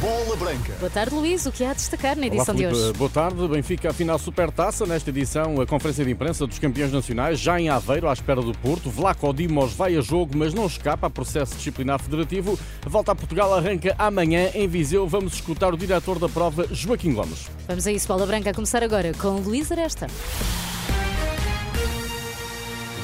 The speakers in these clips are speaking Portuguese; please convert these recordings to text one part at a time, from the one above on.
Bola Branca. Boa tarde, Luís. O que há a destacar na Olá, edição de Filipe. hoje? Boa tarde. Benfica, a final Supertaça. Nesta edição, a conferência de imprensa dos campeões nacionais, já em Aveiro, à espera do Porto. Vlaco Dimos vai a jogo, mas não escapa a processo disciplinar federativo. A volta a Portugal arranca amanhã em Viseu. Vamos escutar o diretor da prova, Joaquim Gomes. Vamos a isso, Bola Branca, a começar agora com Luís Aresta.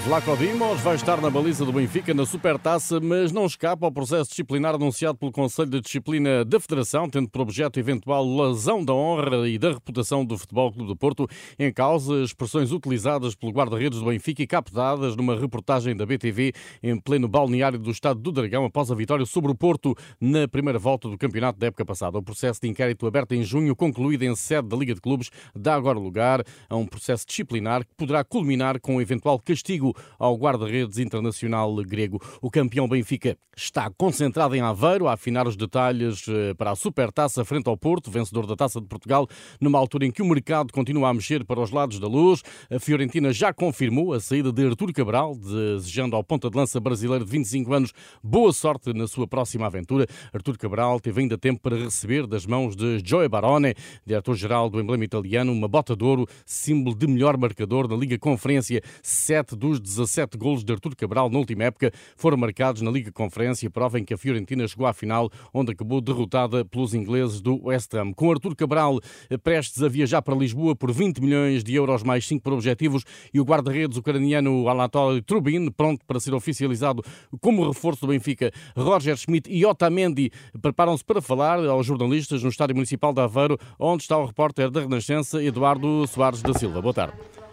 Vlaco Dimos vai estar na baliza do Benfica na Supertaça, mas não escapa ao processo disciplinar anunciado pelo Conselho de Disciplina da Federação, tendo por objeto eventual lesão da honra e da reputação do Futebol Clube do Porto, em causa expressões utilizadas pelo guarda-redes do Benfica e captadas numa reportagem da BTV em pleno balneário do Estado do Dragão após a vitória sobre o Porto na primeira volta do campeonato da época passada. O processo de inquérito aberto em junho, concluído em sede da Liga de Clubes, dá agora lugar a um processo disciplinar que poderá culminar com um eventual castigo ao guarda-redes internacional grego. O campeão Benfica está concentrado em Aveiro a afinar os detalhes eh, para a Supertaça frente ao Porto, vencedor da Taça de Portugal, numa altura em que o mercado continua a mexer para os lados da luz. A Fiorentina já confirmou a saída de Artur Cabral, desejando ao ponta de lança brasileiro de 25 anos boa sorte na sua próxima aventura. Artur Cabral teve ainda tempo para receber das mãos de Joe Barone, diretor-geral do emblema italiano, uma bota de ouro, símbolo de melhor marcador da Liga Conferência. Sete dos 17 golos de Artur Cabral na última época foram marcados na Liga Conferência, prova em que a Fiorentina chegou à final, onde acabou derrotada pelos ingleses do West Ham. Com Artur Cabral eh, prestes a viajar para Lisboa por 20 milhões de euros mais 5 por objetivos e o guarda-redes ucraniano Anatoly Trubin pronto para ser oficializado como reforço do Benfica, Roger Schmidt e Otamendi preparam-se para falar aos jornalistas no Estádio Municipal de Aveiro, onde está o repórter da Renascença, Eduardo Soares da Silva. Boa tarde.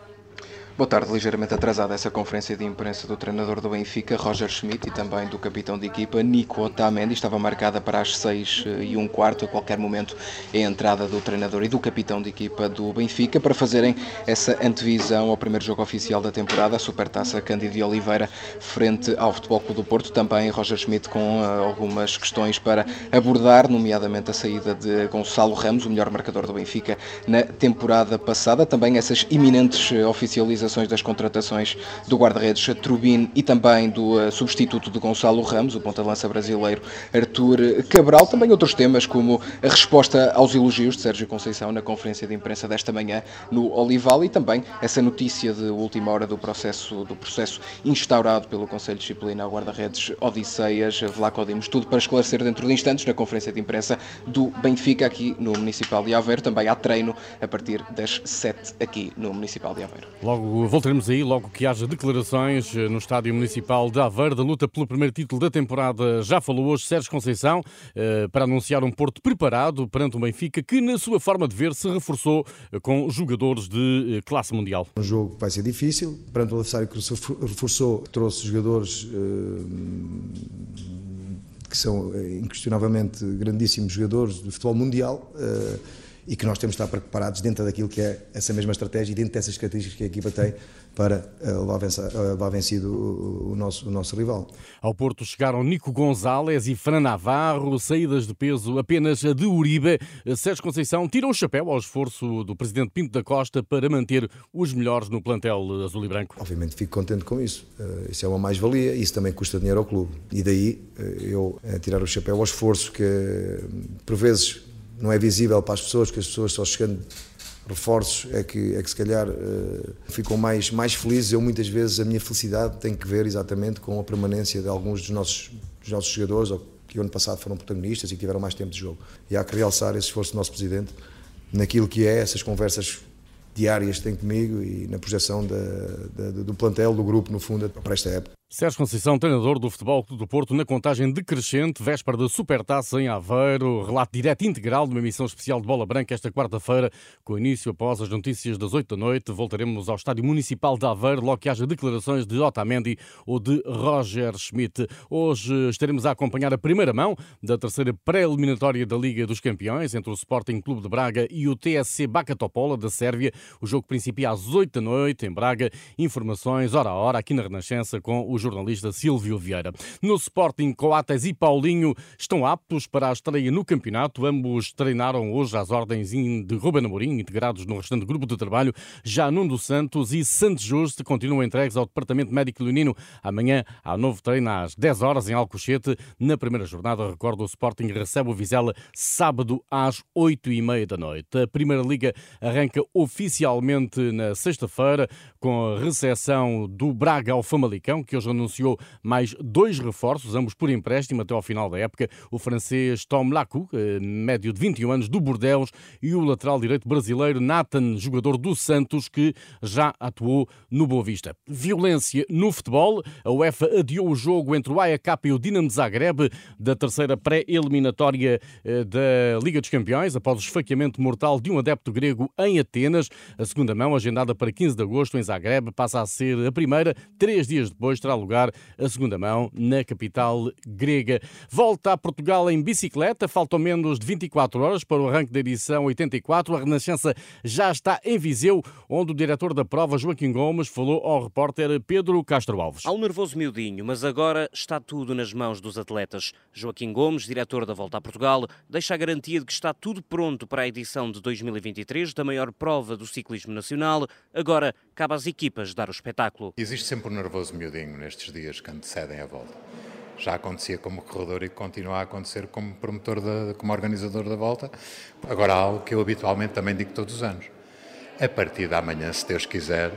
Boa tarde, ligeiramente atrasada essa conferência de imprensa do treinador do Benfica, Roger Schmidt, e também do capitão de equipa, Nico Otamendi, estava marcada para as 6 e um quarto, a qualquer momento, a entrada do treinador e do capitão de equipa do Benfica, para fazerem essa antevisão ao primeiro jogo oficial da temporada, a Supertaça Cândido de Oliveira, frente ao Futebol Clube do Porto, também Roger Schmidt com uh, algumas questões para abordar, nomeadamente a saída de Gonçalo Ramos, o melhor marcador do Benfica na temporada passada, também essas iminentes uh, oficializações das contratações do guarda-redes Trubin e também do uh, substituto de Gonçalo Ramos, o ponta-lança brasileiro Artur Cabral. Também outros temas como a resposta aos elogios de Sérgio Conceição na conferência de imprensa desta manhã no Olival e também essa notícia de última hora do processo, do processo instaurado pelo Conselho de Disciplina ao guarda-redes Odisseias Vlaco Dimos. Tudo para esclarecer dentro de instantes na conferência de imprensa do Benfica aqui no Municipal de Aveiro. Também há treino a partir das 7 aqui no Municipal de Aveiro. Logo voltaremos aí, logo que haja declarações eh, no Estádio Municipal de Aveiro da luta pelo primeiro título da temporada. Já falou hoje Sérgio Conceição eh, para anunciar um Porto preparado perante o Benfica, que na sua forma de ver se reforçou eh, com jogadores de classe mundial. Um jogo que vai ser difícil, perante o adversário que se reforçou, trouxe jogadores que são inquestionavelmente grandíssimos jogadores do futebol mundial e que nós temos de estar preparados dentro daquilo que é essa mesma estratégia e dentro dessas características que a equipa tem para levar vencido o nosso, o nosso rival. Ao Porto chegaram Nico Gonzalez e Fran Navarro, saídas de peso apenas de Uribe. Sérgio Conceição tirou o chapéu ao esforço do presidente Pinto da Costa para manter os melhores no plantel azul e branco. Obviamente fico contente com isso. Isso é uma mais-valia e isso também custa dinheiro ao clube. E daí eu tirar o chapéu ao esforço que, por vezes, não é visível para as pessoas, que as pessoas só chegando reforços é que, é que se calhar uh, ficam mais, mais felizes. Eu muitas vezes a minha felicidade tem que ver exatamente com a permanência de alguns dos nossos, dos nossos jogadores ou que ano passado foram protagonistas e tiveram mais tempo de jogo. E há que realçar esse esforço do nosso Presidente naquilo que é essas conversas diárias que tem comigo e na projeção da, da, do plantel, do grupo, no fundo, para esta época. Sérgio Conceição, treinador do Futebol Clube do Porto, na contagem decrescente, véspera da Supertaça em Aveiro, relato direto integral de uma emissão especial de Bola Branca esta quarta-feira, com início após as notícias das 8 da noite. Voltaremos ao Estádio Municipal de Aveiro, logo que haja declarações de Otamendi ou de Roger Schmidt. Hoje estaremos a acompanhar a primeira mão da terceira pré-eliminatória da Liga dos Campeões, entre o Sporting Clube de Braga e o TSC Baka Topola, da Sérvia. O jogo principia às 8 da noite, em Braga. Informações, hora a hora, aqui na Renascença, com os jornalista Silvio Vieira. No Sporting, Coates e Paulinho estão aptos para a estreia no campeonato. Ambos treinaram hoje às ordens de Ruben Amorim, integrados no restante grupo de trabalho. Já Nuno Santos e Santos Justo continuam entregues ao Departamento Médico Leonino. Amanhã há novo treino às 10 horas em Alcochete. Na primeira jornada, recordo, o Sporting recebe o Vizela sábado às 8 e meia da noite. A Primeira Liga arranca oficialmente na sexta-feira com a recepção do Braga ao Famalicão, que hoje anunciou mais dois reforços, ambos por empréstimo até ao final da época. O francês Tom Lacou, eh, médio de 21 anos, do Bordeaux, e o lateral direito brasileiro Nathan, jogador do Santos, que já atuou no Boa Vista. Violência no futebol. A UEFA adiou o jogo entre o AEK e o Dinamo Zagreb da terceira pré-eliminatória eh, da Liga dos Campeões, após o esfaqueamento mortal de um adepto grego em Atenas. A segunda mão, agendada para 15 de agosto em Zagreb, passa a ser a primeira. Três dias depois terá lugar a segunda mão na capital grega. Volta a Portugal em bicicleta. Faltam menos de 24 horas para o arranque da edição 84. A Renascença já está em Viseu, onde o diretor da prova, Joaquim Gomes, falou ao repórter Pedro Castro Alves. Há um nervoso miudinho, mas agora está tudo nas mãos dos atletas. Joaquim Gomes, diretor da Volta a Portugal, deixa a garantia de que está tudo pronto para a edição de 2023 da maior prova do ciclismo nacional. Agora cabe às equipas dar o espetáculo. Existe sempre um nervoso miudinho nestes dias que antecedem a volta. Já acontecia como corredor e continua a acontecer como promotor, de, como organizador da volta. Agora algo que eu habitualmente também digo todos os anos. A partir da manhã, se Deus quiser,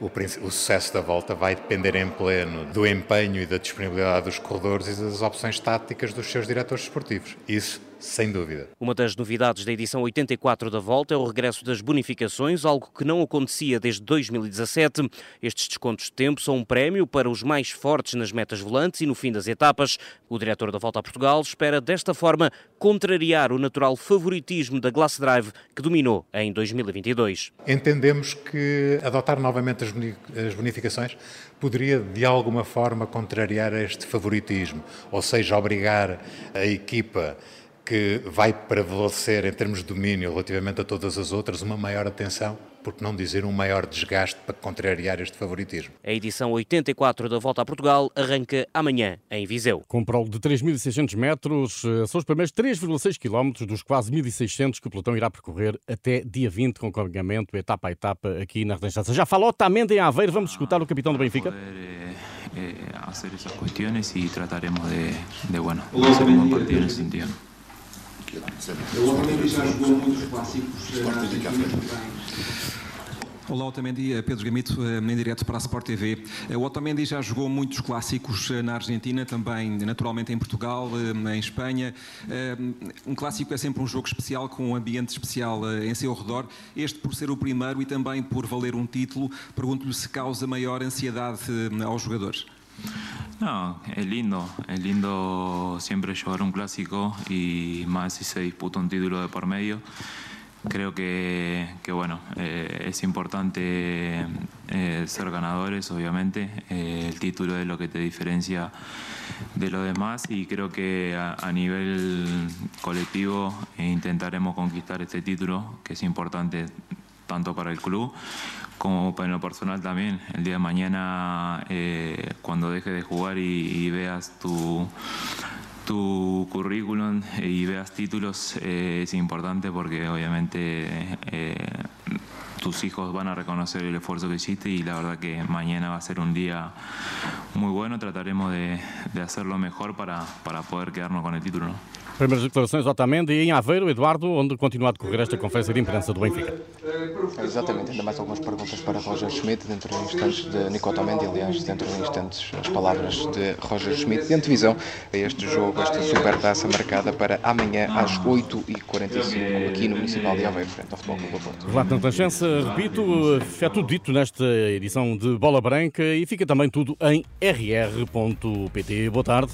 o, o, sucesso da volta vai depender em pleno do empenho e da disponibilidade dos corredores e das opções táticas dos seus diretores esportivos. Isso sem dúvida. Uma das novidades da edição 84 da Volta é o regresso das bonificações, algo que não acontecia desde 2017. Estes descontos de tempo são um prémio para os mais fortes nas metas volantes e no fim das etapas. O diretor da Volta a Portugal espera desta forma contrariar o natural favoritismo da Glass Drive que dominou em 2022. Entendemos que adotar novamente as bonificações poderia de alguma forma contrariar este favoritismo, ou seja, obrigar a equipa que vai prevalecer em termos de domínio relativamente a todas as outras uma maior atenção, por que não dizer um maior desgaste para contrariar este favoritismo. A edição 84 da Volta a Portugal arranca amanhã em Viseu. Com prol de 3.600 metros, eh, são os primeiros 3,6 km dos quase 1.600 que o pelotão irá percorrer até dia 20, com acompanhamento etapa a etapa aqui na Renascença. Já falou Otamendi em Aveiro, vamos escutar o capitão do Benfica. Eh, eh, hacer esas cuestiones y trataremos de, de bueno, hacer un buen partido en ese sentido. O Otamendi já jogou muitos clássicos Olá, Otamendi, eh, Pedro Gamito, eh, em direto para a Sport TV. Eh, o Otamendi já jogou muitos clássicos na Argentina, também naturalmente em Portugal, em Espanha. Um clássico é sempre um jogo especial, com um ambiente especial em seu redor. Este por ser o primeiro e também por valer um título, pergunto-lhe se causa maior ansiedade aos jogadores. No, es lindo, es lindo siempre llevar un clásico y más si se disputa un título de por medio. Creo que, bueno, eh, es importante eh, ser ganadores, obviamente. Eh, el título es lo que te diferencia de los demás y creo que a, nivel colectivo intentaremos conquistar este título, que es importante tanto para el club como para lo personal también. El día de mañana, eh, cuando dejes de jugar y, veas tu, tu currículum y veas títulos, eh, es importante porque obviamente eh, tus hijos van a reconocer el esfuerzo que hiciste y la verdad que mañana va a ser un día muy bueno. Trataremos de, de hacerlo mejor para, para poder quedarnos con el título. ¿no? Primeiras declarações Otamendi e em Aveiro, Eduardo, onde continua a decorrer esta conferência de imprensa do Benfica. Exatamente, ainda mais algumas perguntas para Roger Schmidt, dentro de instantes de Nico Otamendi, aliás, dentro de instantes as palavras de Roger Schmidt, de antevisão a este jogo, esta supertaça marcada para amanhã às 8h45 aqui no Municipal de Aveiro, frente ao Futebol Clube do Porto. Relato na Tangença, repito, é tudo dito nesta edição de Bola Branca e fica também tudo em rr.pt. Boa tarde.